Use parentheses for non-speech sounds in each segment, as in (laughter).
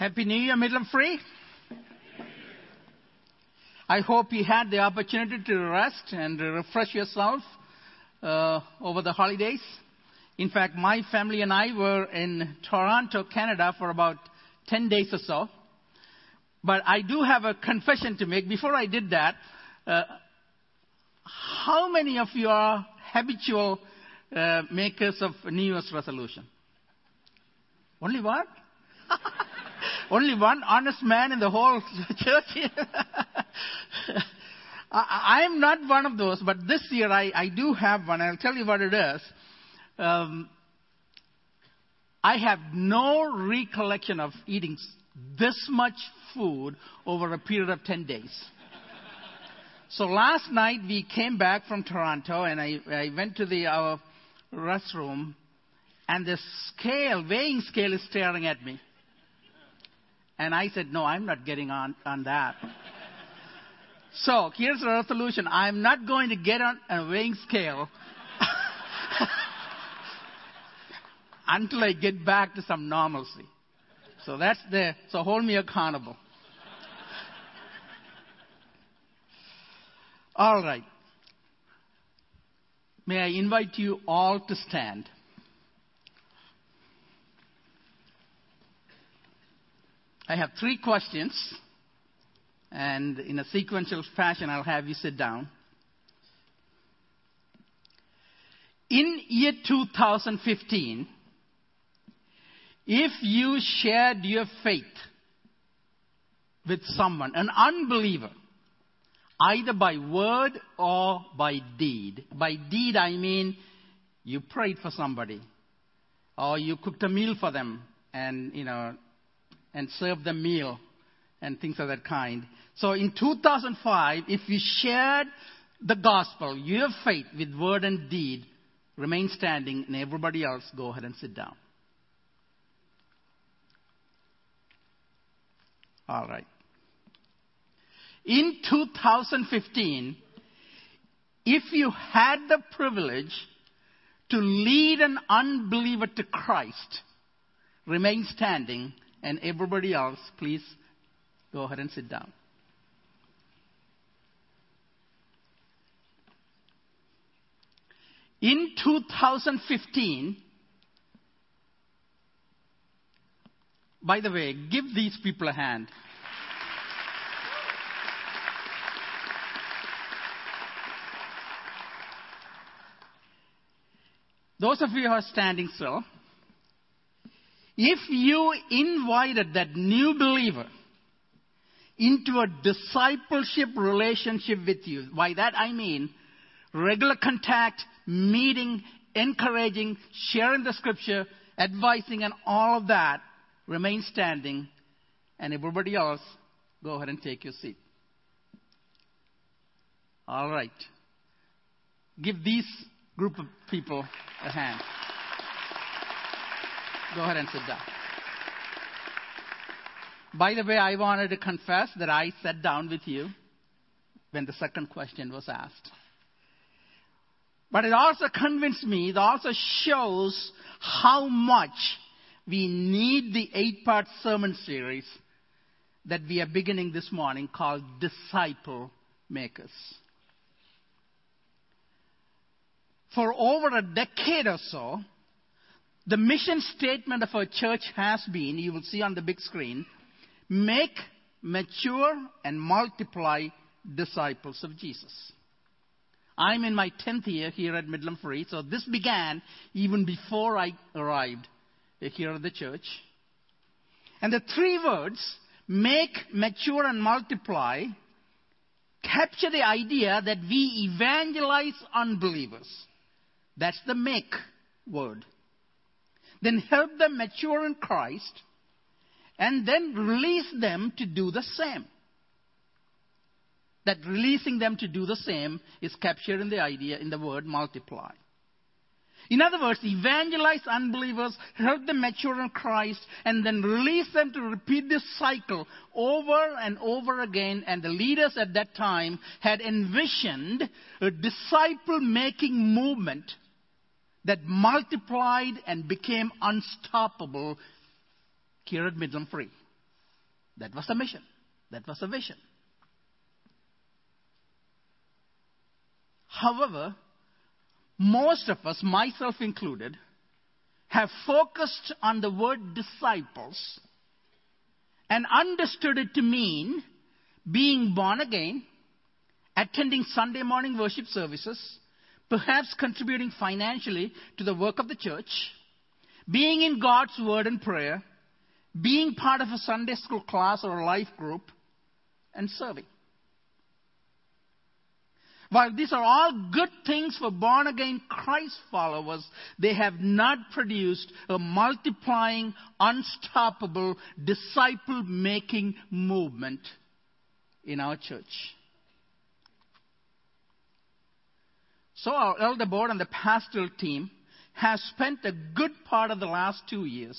Happy New Year, Midland Free. I hope you had the opportunity to rest and refresh yourself uh, over the holidays. In fact, my family and I were in Toronto, Canada for about 10 days or so. But I do have a confession to make. Before I did that, uh, how many of you are habitual uh, makers of New Year's resolution? Only one? (laughs) Only one honest man in the whole (laughs) church. (laughs) I, am not one of those, but this year I, I, do have one. I'll tell you what it is. Um, I have no recollection of eating this much food over a period of 10 days. so last night we came back from Toronto and I, I went to the our restroom and the scale, weighing scale is staring at me. And I said, no, I'm not getting on, on that. so here's the resolution. I'm not going to get on a weighing scale (laughs) until I get back to some normalcy. So that's the, so hold me accountable. All right. May I invite you all to stand. I have three questions, and in a sequential fashion, I'll have you sit down. In year 2015, if you shared your faith with someone, an unbeliever, either by word or by deed. By deed, I mean you prayed for somebody, or you cooked a meal for them, and, you know, and serve the meal and things of that kind. So in 2005, if you shared the gospel, your faith with word and deed, remain standing and everybody else go ahead and sit down. All right. In 2015, if you had the privilege to lead an unbeliever to Christ, remain standing and everybody else, please go ahead and sit down. In 2015, by the way, give these people a hand. Those of you who are standing still, if you invited that new believer into a discipleship relationship with you, by that I mean regular contact, meeting, encouraging, sharing the scripture, advising, and all of that, remain standing, and everybody else, go ahead and take your seat. All right. Give these group of people a hand. Go ahead and sit down. By the way, I wanted to confess that I sat down with you when the second question was asked. But it also convinced me, it also shows how much we need the eight part sermon series that we are beginning this morning called Disciple Makers. For over a decade or so, the mission statement of our church has been, you will see on the big screen, make, mature, and multiply disciples of Jesus. I'm in my 10th year here at Midland Free, so this began even before I arrived here at the church. And the three words, make, mature, and multiply, capture the idea that we evangelize unbelievers. That's the make word then help them mature in Christ, and then release them to do the same. That releasing them to do the same is captured in the idea, in the word multiply. In other words, evangelize unbelievers, help them mature in Christ, and then release them to repeat this cycle over and over again. And the leaders at that time had envisioned a disciple making movement that multiplied and became unstoppable here at Midland Free. That was the mission. That was the vision. However, most of us, myself included, have focused on the word disciples and understood it to mean being born again, attending Sunday morning worship services, perhaps contributing financially to the work of the church, being in God's word and prayer, being part of a Sunday school class or a life group, and serving. While these are all good things for born again Christ followers, they have not produced a multiplying, unstoppable, disciple making movement in our church. So our elder board and the pastoral team has spent a good part of the last two years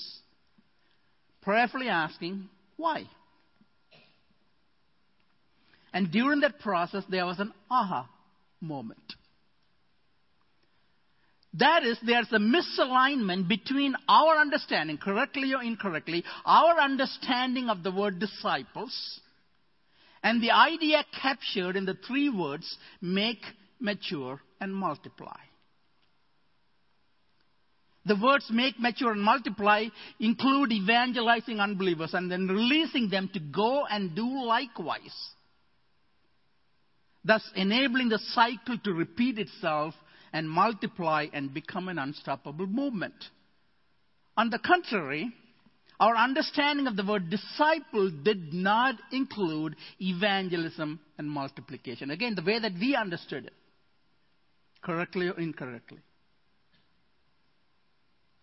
prayerfully asking, why? And during that process, there was an aha moment. That is, there's a misalignment between our understanding, correctly or incorrectly, our understanding of the word disciples, and the idea captured in the three words make, mature, and multiply. The words make, mature, and multiply include evangelizing unbelievers and then releasing them to go and do likewise thus enabling the cycle to repeat itself and multiply and become an unstoppable movement. On the contrary, our understanding of the word disciple did not include evangelism and multiplication. Again, the way that we understood it, correctly or incorrectly.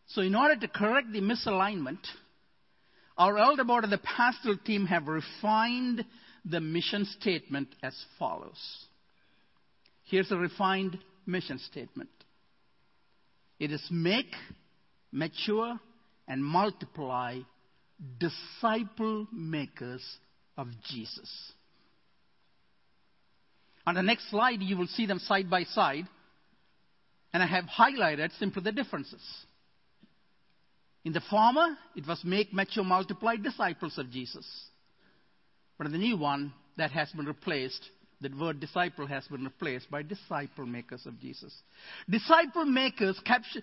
So, in order to correct the misalignment, our elder board and the pastoral team have refined the mission statement as follows. Here's a refined mission statement it is make, mature, and multiply disciple makers of Jesus. On the next slide, you will see them side by side, and I have highlighted simply the differences. In the former, it was make, mature, multiply disciples of Jesus. But in the new one, that has been replaced. That word disciple has been replaced by disciple makers of Jesus. Disciple makers capture,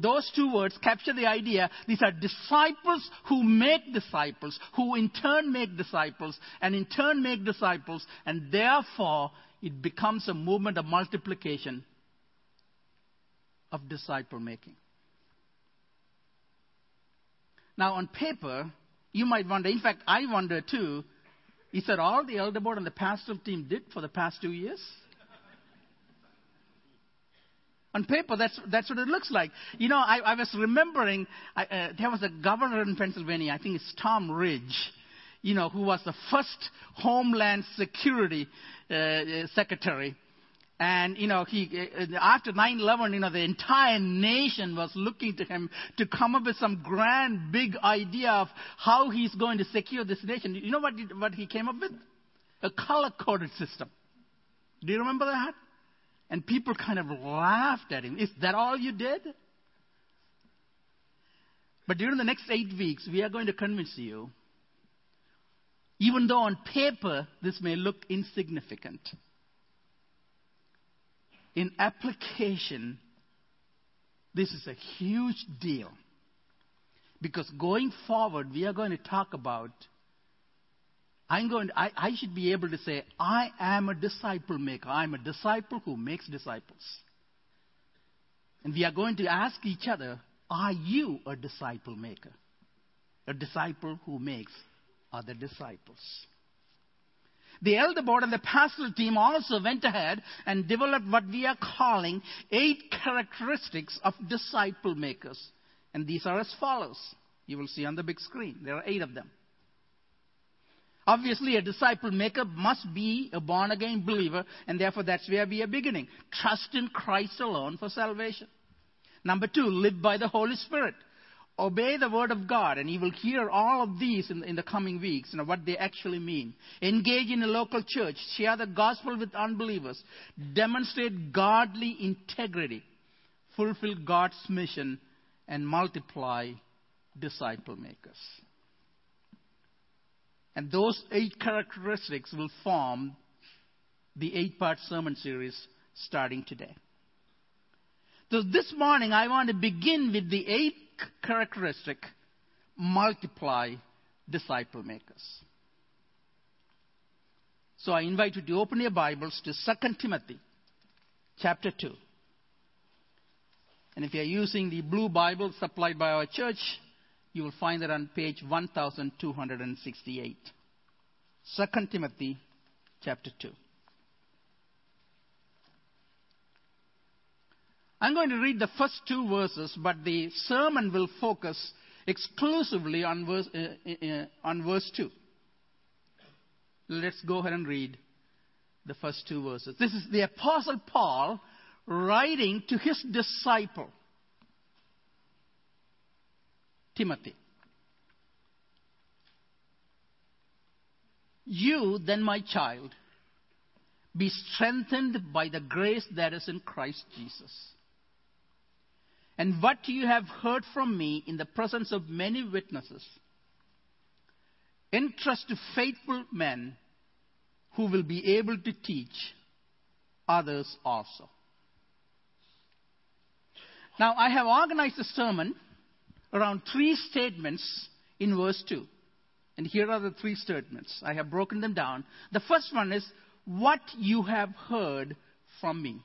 those two words capture the idea these are disciples who make disciples, who in turn make disciples, and in turn make disciples, and therefore it becomes a movement of multiplication of disciple making. Now, on paper, you might wonder, in fact, I wonder too, is that all the elder board and the pastoral team did for the past two years? On paper, that's, that's what it looks like. You know, I, I was remembering, I, uh, there was a governor in Pennsylvania, I think it's Tom Ridge, you know, who was the first Homeland Security uh, Secretary. And, you know, he, after 9-11, you know, the entire nation was looking to him to come up with some grand, big idea of how he's going to secure this nation. You know what, what he came up with? A color-coded system. Do you remember that? And people kind of laughed at him. Is that all you did? But during the next eight weeks, we are going to convince you, even though on paper this may look insignificant, in application, this is a huge deal. Because going forward, we are going to talk about. I'm going to, I, I should be able to say, I am a disciple maker. I'm a disciple who makes disciples. And we are going to ask each other, are you a disciple maker? A disciple who makes other disciples. The elder board and the pastoral team also went ahead and developed what we are calling eight characteristics of disciple makers. And these are as follows. You will see on the big screen. There are eight of them. Obviously, a disciple maker must be a born again believer, and therefore that's where we are beginning. Trust in Christ alone for salvation. Number two, live by the Holy Spirit obey the word of God, and you will hear all of these in, in, the coming weeks, you know, what they actually mean. Engage in a local church, share the gospel with unbelievers, demonstrate godly integrity, fulfill God's mission, and multiply disciple makers. And those eight characteristics will form the eight part sermon series starting today. So this morning, I want to begin with the eighth characteristic multiply disciple makers. So I invite you to open your Bibles to 2 Timothy chapter 2. And if you are using the blue Bible supplied by our church, you will find it on page 1268. 2 Timothy chapter 2. I'm going to read the first two verses, but the sermon will focus exclusively on verse, uh, uh, on verse 2. Let's go ahead and read the first two verses. This is the Apostle Paul writing to his disciple, Timothy. You, then, my child, be strengthened by the grace that is in Christ Jesus. And what you have heard from me in the presence of many witnesses, entrust to faithful men who will be able to teach others also. Now, I have organized the sermon around three statements in verse 2. And here are the three statements. I have broken them down. The first one is, What you have heard from me.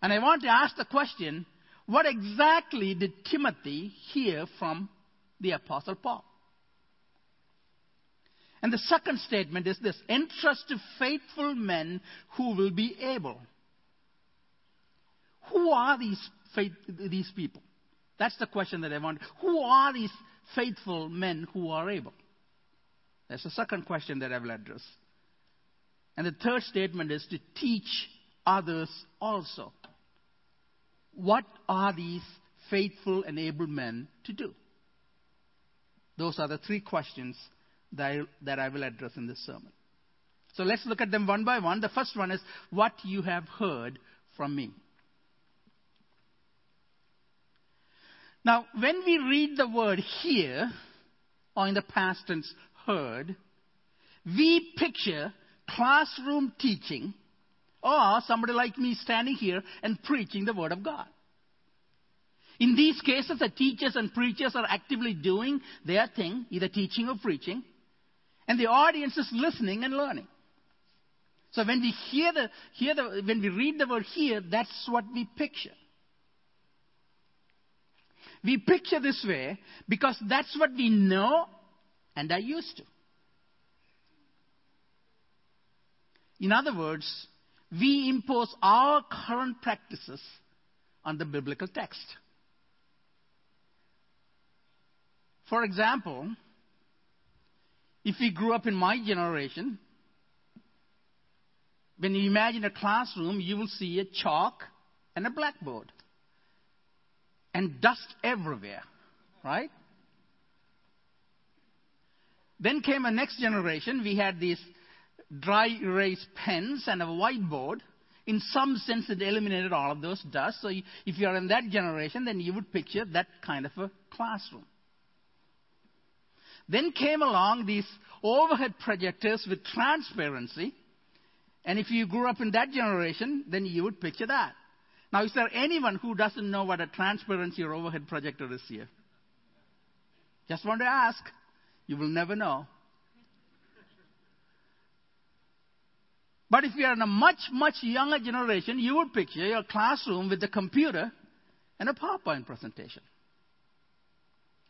And I want to ask the question, What exactly did Timothy hear from the Apostle Paul? And the second statement is this entrust to faithful men who will be able. Who are these, faith, these people? That's the question that I want. Who are these faithful men who are able? That's the second question that I will address. And the third statement is to teach others also. What are these faithful and able men to do? Those are the three questions that I, that I will address in this sermon. So let's look at them one by one. The first one is what you have heard from me. Now, when we read the word hear, or in the past tense heard, we picture classroom teaching or somebody like me standing here and preaching the Word of God. In these cases, the teachers and preachers are actively doing their thing, either teaching or preaching, and the audience is listening and learning. So when we hear the, hear the, when we read the word here, that's what we picture. We picture this way because that's what we know and are used to. In other words, we impose our current practices on the biblical text. For example, if we grew up in my generation, when you imagine a classroom, you will see a chalk and a blackboard and dust everywhere, right? Then came a next generation. We had these dry erase pens and a whiteboard. In some sense, it eliminated all of those dust. So if you are in that generation, then you would picture that kind of a classroom. Then came along these overhead projectors with transparency. And if you grew up in that generation, then you would picture that. Now, is there anyone who doesn't know what a transparency or overhead projector is here? Just want to ask. You will never know. But if you are in a much, much younger generation, you would picture your classroom with a computer and a PowerPoint presentation.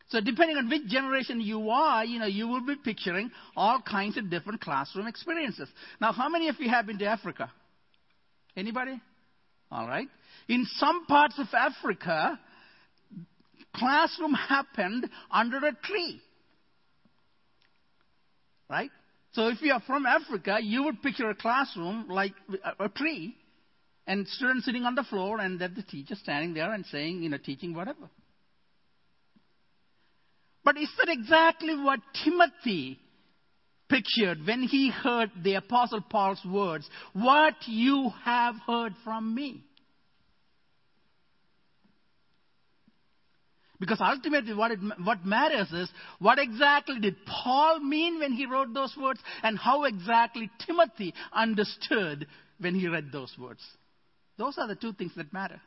So depending on which generation you are, you know, you will be picturing all kinds of different classroom experiences. Now, how many of you have been to Africa? Anybody? All right. In some parts of Africa, classroom happened under a tree. Right? So if you are from Africa, you would picture a classroom like a, tree and students sitting on the floor and the teacher standing there and saying, you know, teaching whatever. But is that exactly what Timothy pictured when he heard the Apostle Paul's words? What you have heard from me. Because ultimately, what, it, what matters is what exactly did Paul mean when he wrote those words, and how exactly Timothy understood when he read those words. Those are the two things that matter.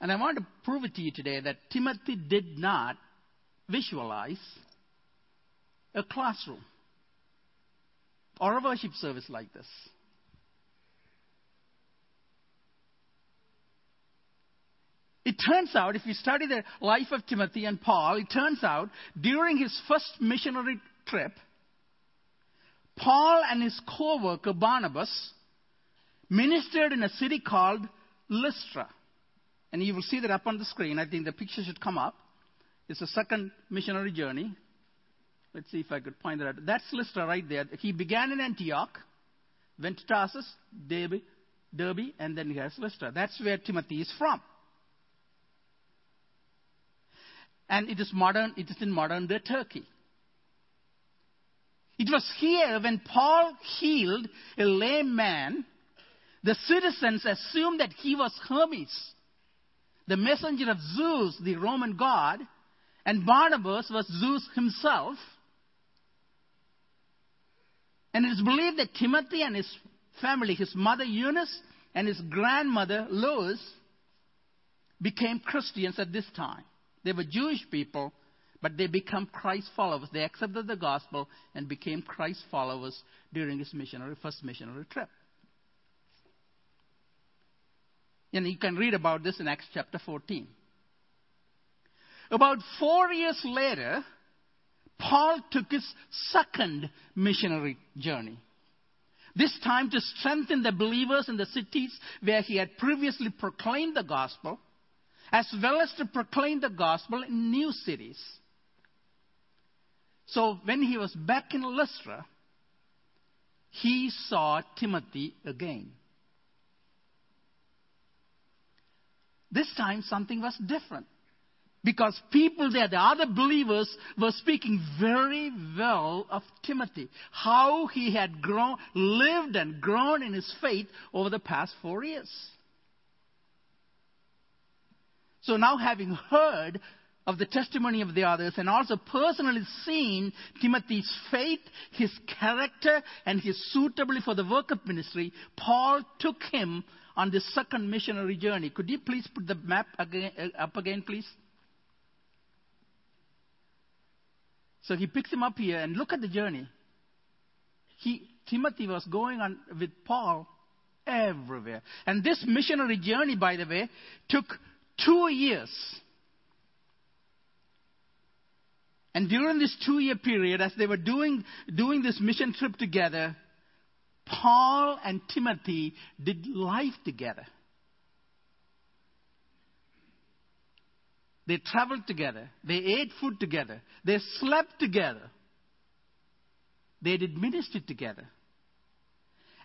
And I want to prove it to you today that Timothy did not visualize a classroom or a worship service like this. It turns out, if you study the life of Timothy and Paul, it turns out during his first missionary trip, Paul and his co worker Barnabas ministered in a city called Lystra. And you will see that up on the screen. I think the picture should come up. It's a second missionary journey. Let's see if I could point that out. That's Lystra right there. He began in Antioch, went to Tarsus, Derbe, Derbe, and then he has Lystra. That's where Timothy is from. And it is modern, it is in modern day Turkey. It was here when Paul healed a lame man, the citizens assumed that he was Hermes, the messenger of Zeus, the Roman god, and Barnabas was Zeus himself. And it is believed that Timothy and his family, his mother Eunice and his grandmother Lois, became Christians at this time. They were Jewish people, but they became Christ followers. They accepted the gospel and became Christ followers during his missionary, first missionary trip. And you can read about this in Acts chapter 14. About four years later, Paul took his second missionary journey. This time to strengthen the believers in the cities where he had previously proclaimed the gospel, as well as to proclaim the gospel in new cities. So when he was back in Lystra, he saw Timothy again. This time something was different. Because people there, the other believers, were speaking very well of Timothy. How he had grown, lived and grown in his faith over the past four years. So now having heard of the testimony of the others and also personally seen Timothy's faith, his character, and his suitability for the work of ministry, Paul took him on this second missionary journey. Could you please put the map again, uh, up again, please? So he picks him up here and look at the journey. He, Timothy was going on with Paul everywhere. And this missionary journey, by the way, took two years. And during this two year period, as they were doing, doing this mission trip together, Paul and Timothy did life together. They traveled together. They ate food together. They slept together. They did ministry together.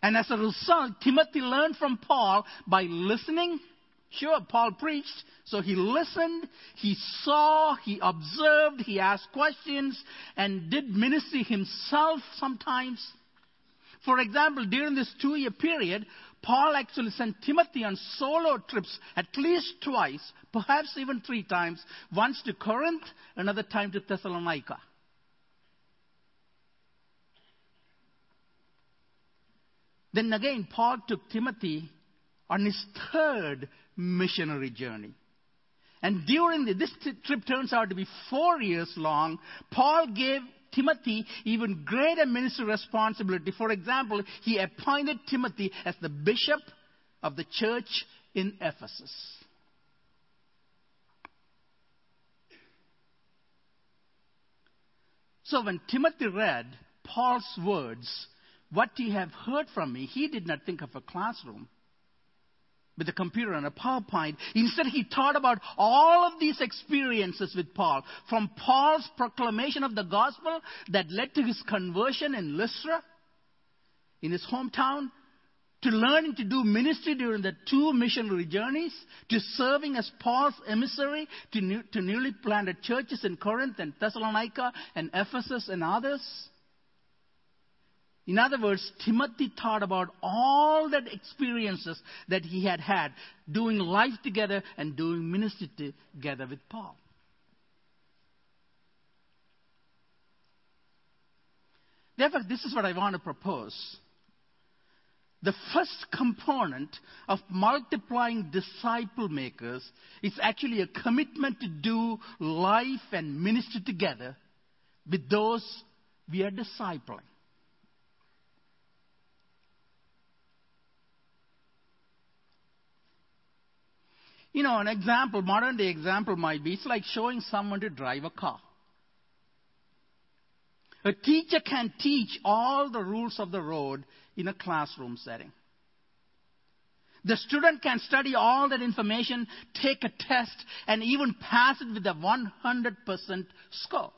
And as a result, Timothy learned from Paul by listening. Sure, Paul preached, so he listened, he saw, he observed, he asked questions, and did ministry himself sometimes. For example, during this two year period, Paul actually sent Timothy on solo trips at least twice, perhaps even three times, once to Corinth, another time to Thessalonica. Then again, Paul took Timothy on his third missionary journey. And during the, this trip turns out to be four years long, Paul gave Timothy even greater ministry responsibility. For example, he appointed Timothy as the bishop of the church in Ephesus. So when Timothy read Paul's words, what ye have heard from me, he did not think of a classroom with a computer and a PowerPoint. Instead, he thought about all of these experiences with Paul. From Paul's proclamation of the gospel that led to his conversion in Lystra, in his hometown, to learning to do ministry during the two missionary journeys, to serving as Paul's emissary to, new, to newly planted churches in Corinth and Thessalonica and Ephesus and others. In other words, Timothy thought about all the experiences that he had had doing life together and doing ministry together with Paul. Therefore, this is what I want to propose. The first component of multiplying disciple makers is actually a commitment to do life and ministry together with those we are discipling. You know, an example, modern day example might be it's like showing someone to drive a car. A teacher can teach all the rules of the road in a classroom setting. The student can study all that information, take a test, and even pass it with a 100% score.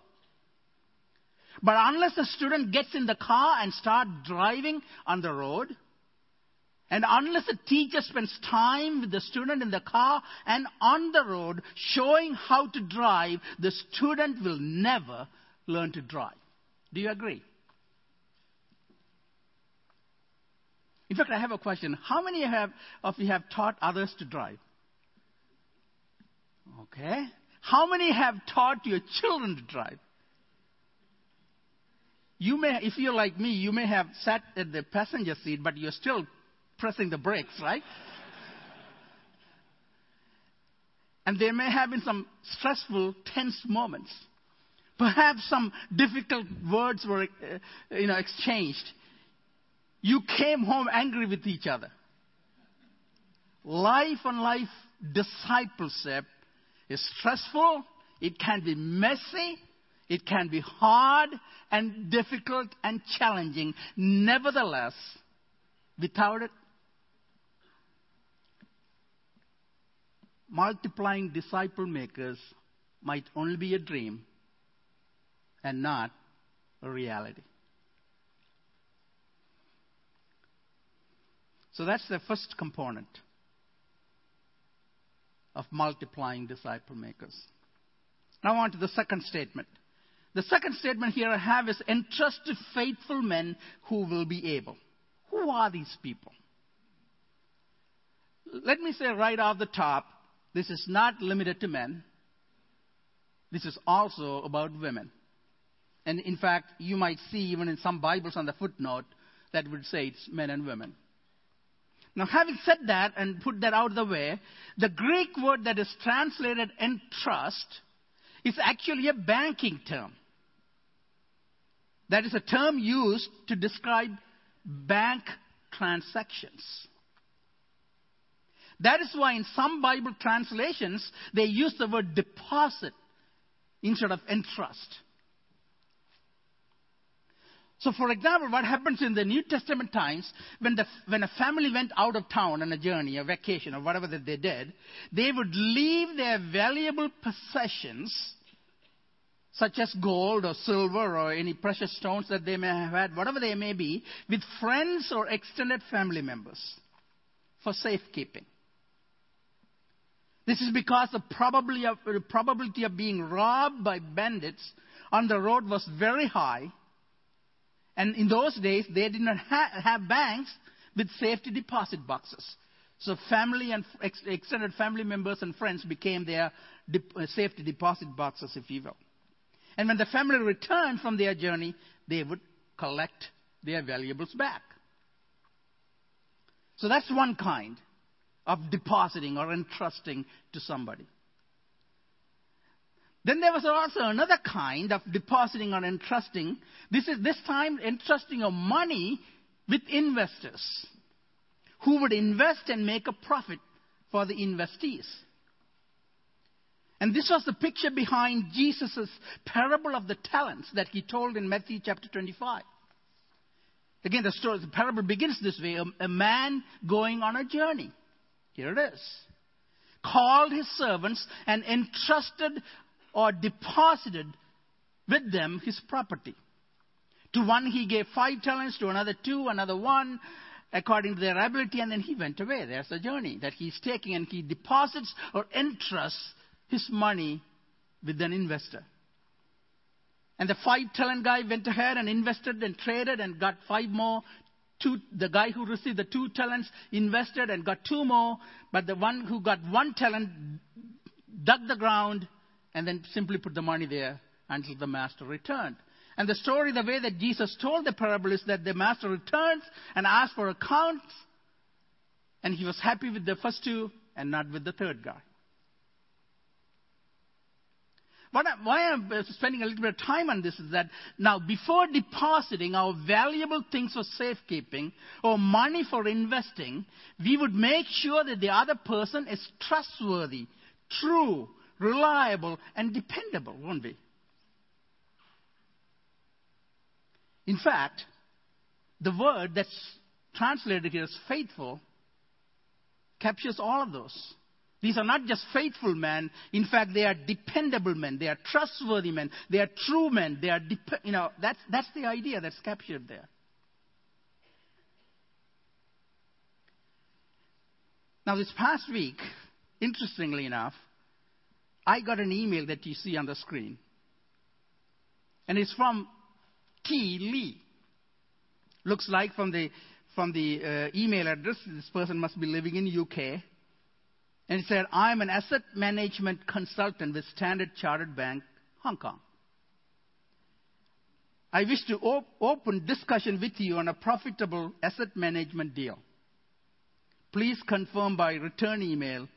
But unless the student gets in the car and start driving on the road, and unless the teacher spends time with the student in the car and on the road showing how to drive, the student will never learn to drive. Do you agree? In fact, I have a question. How many have, of you have taught others to drive? Okay. How many have taught your children to drive? You may, if you're like me, you may have sat at the passenger seat, but you're still pressing the brakes, right? and there may have been some stressful, tense moments. Perhaps some difficult words were, uh, you know, exchanged. You came home angry with each other. Life on life discipleship is stressful. It can be messy. It can be hard and difficult and challenging. Nevertheless, without it, multiplying disciple makers might only be a dream and not a reality. So that's the first component of multiplying disciple makers. Now on to the second statement. The second statement here I have is entrust to faithful men who will be able. Who are these people? Let me say right off the top, this is not limited to men. This is also about women. And in fact, you might see even in some Bibles on the footnote that would say it's men and women. Now, having said that and put that out of the way, the Greek word that is translated entrust is actually a banking term. That is a term used to describe bank transactions. That is why in some Bible translations, they use the word deposit instead of entrust. So, for example, what happens in the New Testament times, when, the, when a family went out of town on a journey, a vacation, or whatever that they did, they would leave their valuable possessions, such as gold or silver or any precious stones that they may have had, whatever they may be, with friends or extended family members for safekeeping. This is because the probability of, being robbed by bandits on the road was very high. And in those days, they did not ha- have banks with safety deposit boxes. So family and ex- extended family members and friends became their de- uh, safety deposit boxes, if you will. And when the family returned from their journey, they would collect their valuables back. So that's one kind of depositing or entrusting to somebody. Then there was also another kind of depositing or entrusting. This is this time entrusting of money with investors who would invest and make a profit for the investees. And this was the picture behind Jesus' parable of the talents that he told in Matthew chapter 25. Again, the story, the parable begins this way a, a man going on a journey. Here it is. Called his servants and entrusted or deposited with them his property. To one he gave five talents, to another two, another one, according to their ability, and then he went away. There's a journey that he's taking, and he deposits or entrusts his money with an investor. And the five talent guy went ahead and invested and traded and got five more. Two, the guy who received the two talents invested and got two more. But the one who got one talent dug the ground and then simply put the money there until the master returned. And the story, the way that Jesus told the parable is that the master returns and asks for accounts, and he was happy with the first two and not with the third guy. Why I'm uh, spending a little bit of time on this is that now, before depositing our valuable things for safekeeping or money for investing, we would make sure that the other person is trustworthy, true, reliable, and dependable, won't we? In fact, the word that's translated here as faithful captures all of those. These are not just faithful men. In fact, they are dependable men. They are trustworthy men. They are true men. They are, dep- you know, that's, that's the idea that's captured there. Now, this past week, interestingly enough, I got an email that you see on the screen. And it's from T. Lee. Looks like from the, from the uh, email address, this person must be living in UK. And he said, I'm an asset management consultant with Standard Chartered Bank, Hong Kong. I wish to op- open discussion with you on a profitable asset management deal. Please confirm by return email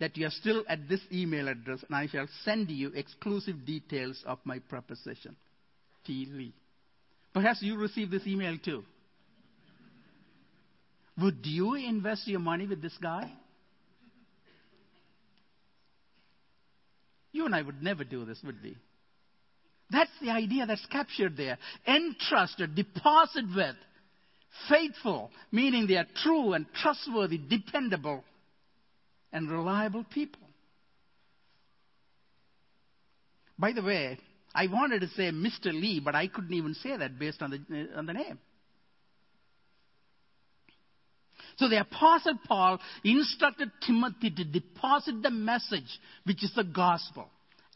that you are still at this email address, and I shall send you exclusive details of my proposition. T. Lee. Perhaps you received this email too. Would you invest your money with this guy? You and I would never do this, would we? That's the idea that's captured there. Entrusted, deposit with, faithful, meaning they are true and trustworthy, dependable, and reliable people. By the way, I wanted to say Mr. Lee, but I couldn't even say that based on the, uh, on the name. So the Apostle Paul instructed Timothy to deposit the message, which is the gospel,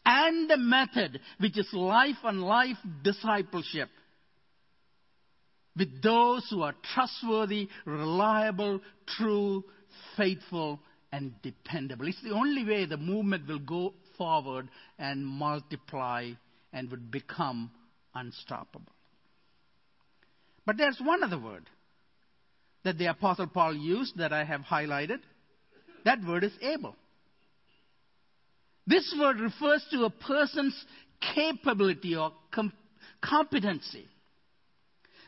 and the method, which is life and life discipleship, with those who are trustworthy, reliable, true, faithful, and dependable. It's the only way the movement will go forward and multiply and would become unstoppable. But there's one other word that the Apostle Paul used that I have highlighted. That word is able. This word refers to a person's capability or com- competency.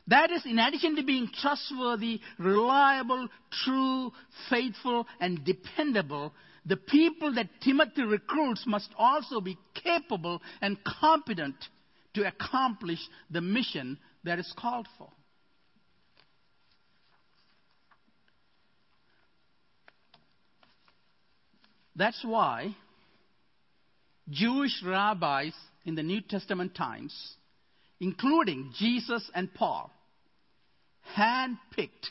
That is, in addition to being trustworthy, reliable, true, faithful, and dependable, the people that Timothy recruits must also be capable and competent to accomplish the mission that is called for. That's why Jewish rabbis in the New Testament times, including Jesus and Paul, handpicked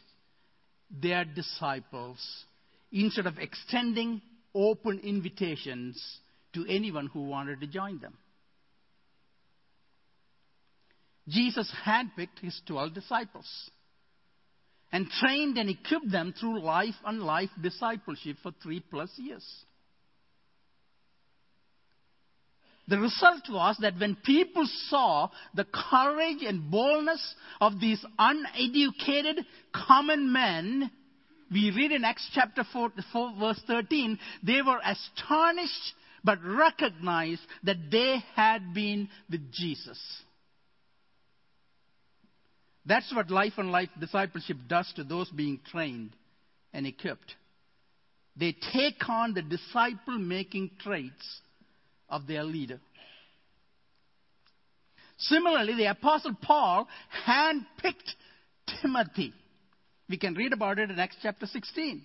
their disciples instead of extending open invitations to anyone who wanted to join them. Jesus handpicked his 12 disciples and trained and equipped them through life and life discipleship for three plus years. The result was that when people saw the courage and boldness of these uneducated common men, we read in Acts chapter 4, 4, verse 13, they were astonished but recognized that they had been with Jesus. That's what life and life discipleship does to those being trained and equipped. They take on the disciple making traits of their leader. Similarly, the Apostle Paul handpicked Timothy. We can read about it in Acts chapter 16.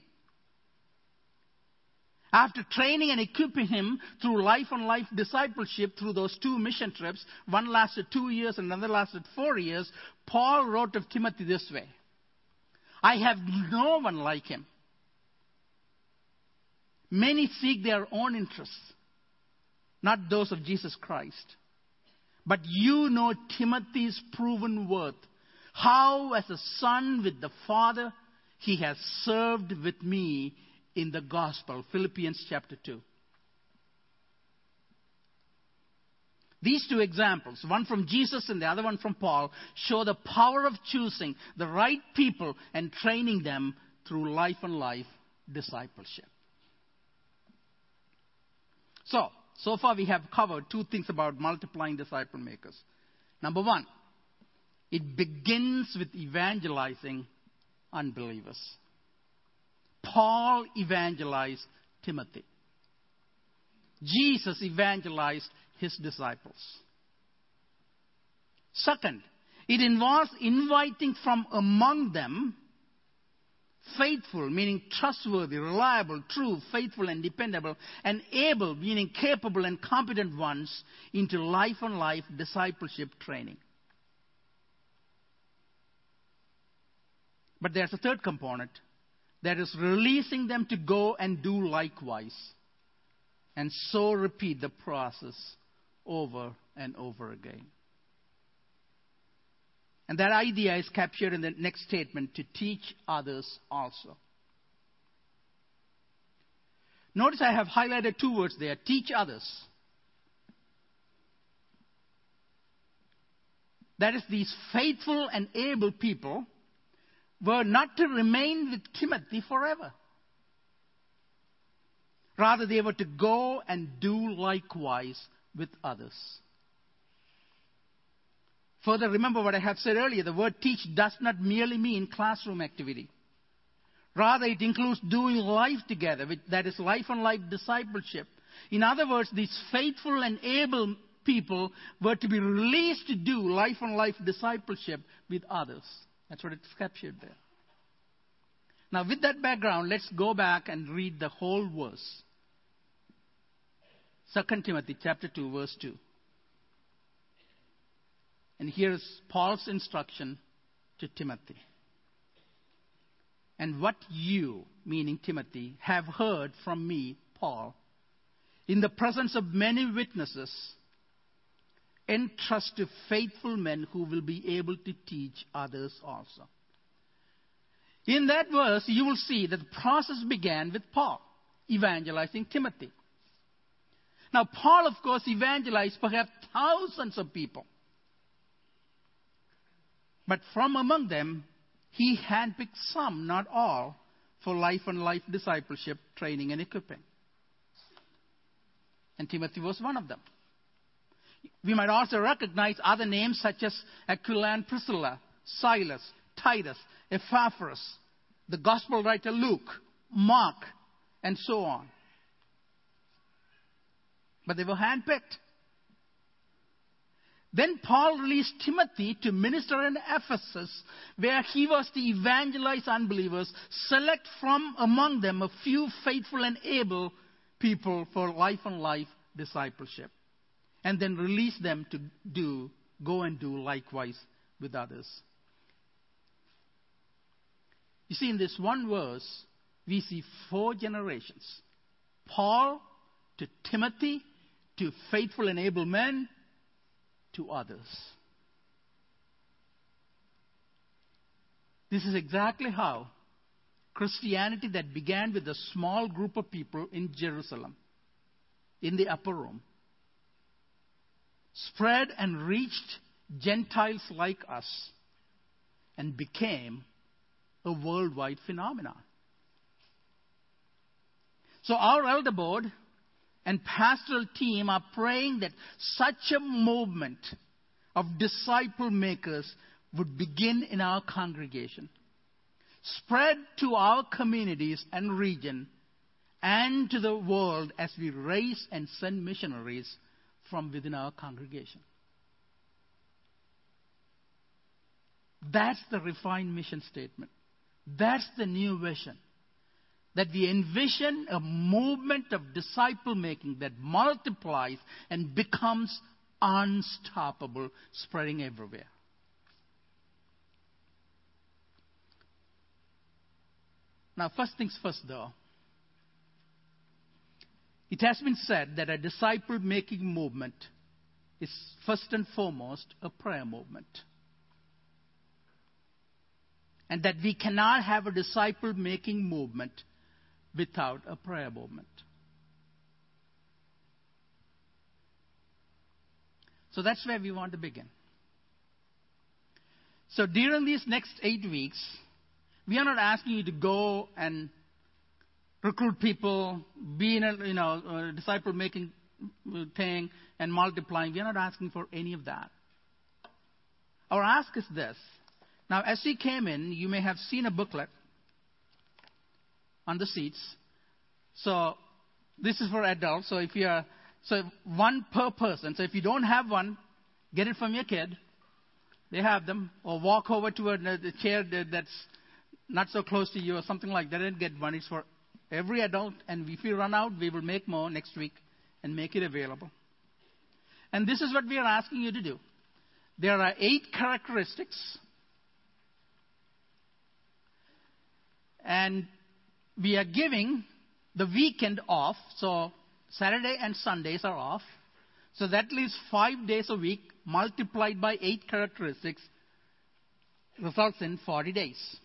After training and equipping him through life on life discipleship through those two mission trips, one lasted two years and another lasted four years, Paul wrote of Timothy this way I have no one like him. Many seek their own interests, not those of Jesus Christ. But you know Timothy's proven worth, how as a son with the Father he has served with me in the gospel. Philippians chapter 2. These two examples, one from Jesus and the other one from Paul, show the power of choosing the right people and training them through life and life discipleship. So, so far we have covered two things about multiplying disciple makers. Number one, it begins with evangelizing unbelievers. Paul evangelized Timothy. Jesus evangelized his disciples. Second, it involves inviting from among them faithful, meaning trustworthy, reliable, true, faithful, and dependable, and able, meaning capable and competent ones, into life on life discipleship training. But there's a third component that is releasing them to go and do likewise, and so repeat the process over and over again. And that idea is captured in the next statement to teach others also. Notice I have highlighted two words there teach others. That is, these faithful and able people were not to remain with Timothy forever. Rather, they were to go and do likewise with others. Further, remember what I have said earlier the word teach does not merely mean classroom activity. Rather, it includes doing life together, that is, life on life discipleship. In other words, these faithful and able people were to be released to do life on life discipleship with others. That's what it's captured there. Now, with that background, let's go back and read the whole verse. 2 Timothy chapter 2, verse 2. And here's Paul's instruction to Timothy. And what you, meaning Timothy, have heard from me, Paul, in the presence of many witnesses, entrust to faithful men who will be able to teach others also. In that verse, you will see that the process began with Paul evangelizing Timothy. Now, Paul, of course, evangelized perhaps thousands of people. But from among them, he handpicked some, not all, for life and life discipleship, training, and equipping. And Timothy was one of them. We might also recognize other names such as Aquila and Priscilla, Silas, Titus, Epaphras, the gospel writer Luke, Mark, and so on. But they were handpicked. Then Paul released Timothy to minister in Ephesus, where he was to evangelize unbelievers, select from among them a few faithful and able people for life and life discipleship, and then release them to do, go and do likewise with others. You see, in this one verse, we see four generations Paul to Timothy, to faithful and able men, to others. This is exactly how Christianity that began with a small group of people in Jerusalem, in the upper room, spread and reached Gentiles like us and became a worldwide phenomenon. So, our elder board and pastoral team are praying that such a movement of disciple makers would begin in our congregation, spread to our communities and region, and to the world as we raise and send missionaries from within our congregation. That's the refined mission statement. That's the new vision that we envision a movement of disciple making that multiplies and becomes unstoppable, spreading everywhere. Now, first things first, though. It has been said that a disciple making movement is first and foremost a prayer movement. And that we cannot have a disciple making movement without a prayer movement. So that's where we want to begin. So during these next eight weeks, we are not asking you to go and recruit people, be in a you know a disciple making uh, thing and multiplying. We are not asking for any of that. Our ask is this. Now, as you came in, you may have seen a booklet on the seats. So this is for adults. So if you are so one per person. So if you don't have one, get it from your kid. They have them, or walk over to a, a chair that's not so close to you, or something like that, and get one. It's for every adult. And if we run out, we will make more next week and make it available. And this is what we are asking you to do. There are eight characteristics. And we are giving the weekend off. So Saturday and Sundays are off. So that leaves five days a week multiplied by eight characteristics results in 40 days.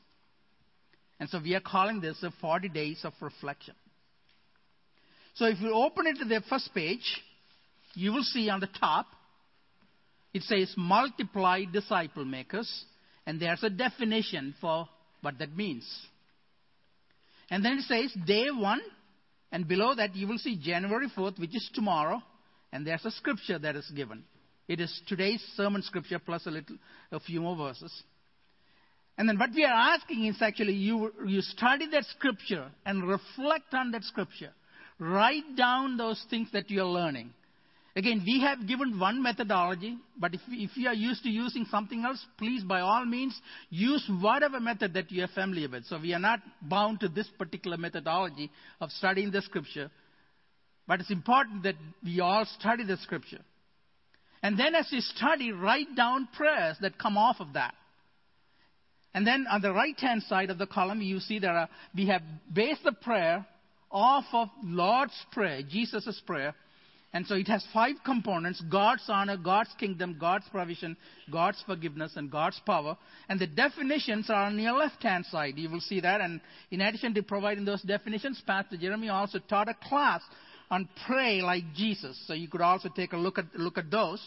And so we are calling this the 40 days of reflection. So if you open it to the first page, you will see on the top, it says multiply disciple makers, and there's a definition for what that means. And then it says day one, and below that you will see January 4th, which is tomorrow, and there's a scripture that is given. It is today's sermon scripture plus a little, a few more verses. And then what we are asking is actually you, you study that scripture and reflect on that scripture. Write down those things that you are learning. Again, we have given one methodology, but if, if you are used to using something else, please, by all means, use whatever method that you are familiar with. So we are not bound to this particular methodology of studying the scripture, but it's important that we all study the scripture. And then as you study, write down prayers that come off of that. And then on the right hand side of the column, you see there are, uh, we have based the prayer off of Lord's Prayer, Jesus' prayer, and so it has five components God's honor, God's kingdom, God's provision, God's forgiveness, and God's power. And the definitions are on your left hand side. You will see that. And in addition to providing those definitions, Pastor Jeremy also taught a class on pray like Jesus. So you could also take a look at, look at those.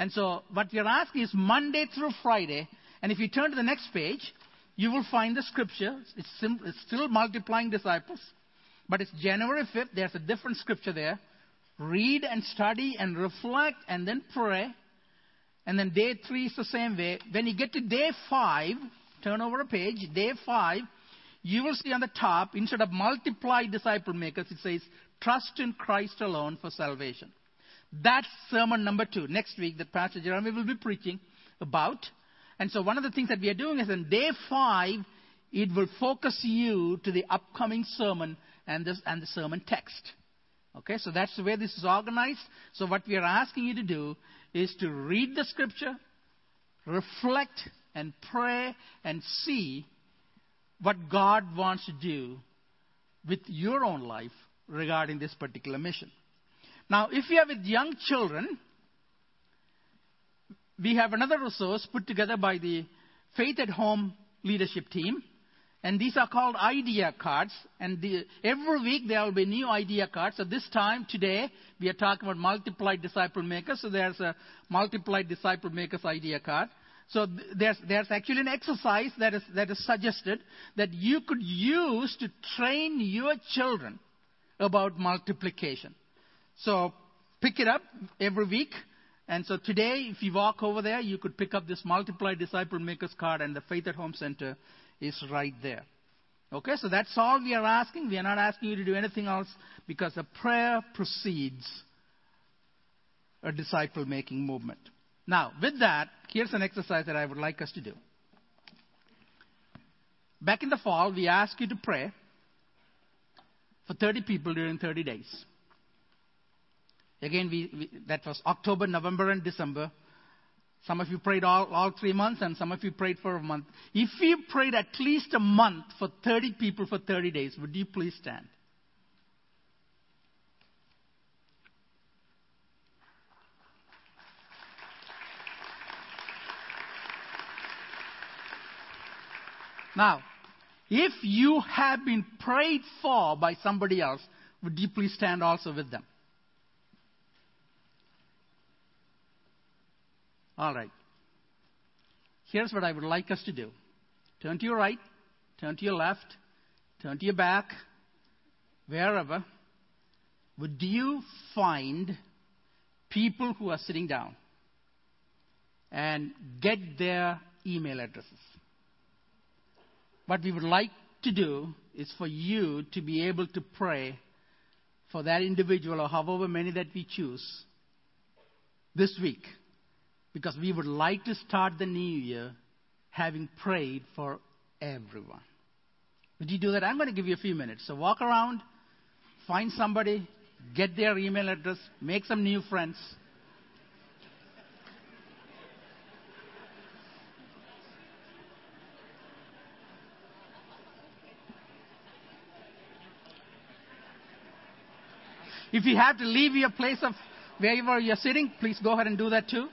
And so what we're asking is Monday through Friday. And if you turn to the next page, you will find the scripture. It's, sim- it's still multiplying disciples. But it's January 5th. There's a different scripture there read and study and reflect and then pray. And then day three is the same way. When you get to day five, turn over a page, day five, you will see on the top, instead of multiply disciple makers, it says, trust in Christ alone for salvation. That's sermon number two. Next week, that Pastor Jeremy will be preaching about. And so one of the things that we are doing is on day five, it will focus you to the upcoming sermon and, this, and the sermon text. Okay, so that's the way this is organized. So what we are asking you to do is to read the scripture, reflect and pray and see what God wants to do with your own life regarding this particular mission. Now, if you are with young children, we have another resource put together by the Faith at Home leadership team. And these are called idea cards. And the, every week there will be new idea cards. So this time, today, we are talking about multiplied disciple makers. So there's a multiplied disciple makers idea card. So there's, there's actually an exercise that is, that is suggested that you could use to train your children about multiplication. So pick it up every week. And so today, if you walk over there, you could pick up this multiplied disciple makers card and the Faith at Home Center is right there. Okay, so that's all we are asking. We are not asking you to do anything else because a prayer precedes a disciple making movement. Now, with that, here's an exercise that I would like us to do. Back in the fall, we asked you to pray for 30 people during 30 days. Again, we, we, that was October, November, and December. Some of you prayed all, all three months, and some of you prayed for a month. If you prayed at least a month for 30 people for 30 days, would you please stand? Now, if you have been prayed for by somebody else, would you please stand also with them? All right. Here's what I would like us to do turn to your right, turn to your left, turn to your back, wherever. Would you find people who are sitting down and get their email addresses? What we would like to do is for you to be able to pray for that individual or however many that we choose this week because we would like to start the new year having prayed for everyone. Would you do that? I'm going to give you a few minutes. So walk around, find somebody, get their email address, make some new friends. If you have to leave your place of wherever you're sitting, please go ahead and do that too.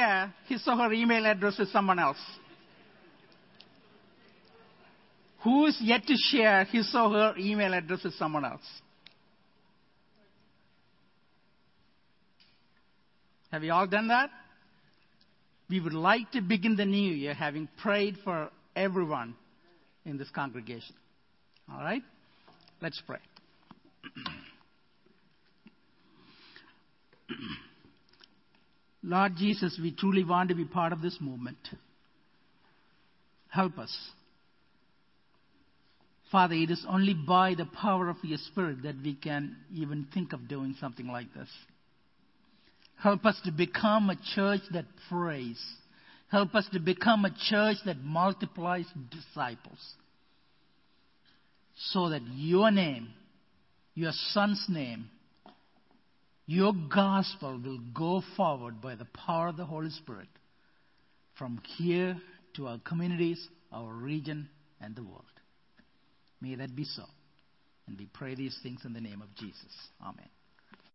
Share his or her email address with someone else? Who is yet to share his or her email address with someone else? Have you all done that? We would like to begin the new year having prayed for everyone in this congregation. All right? Let's pray. (clears throat) Lord Jesus, we truly want to be part of this movement. Help us. Father, it is only by the power of your Spirit that we can even think of doing something like this. Help us to become a church that prays. Help us to become a church that multiplies disciples. So that your name, your son's name, your gospel will go forward by the power of the Holy Spirit from here to our communities, our region, and the world. May that be so. And we pray these things in the name of Jesus. Amen.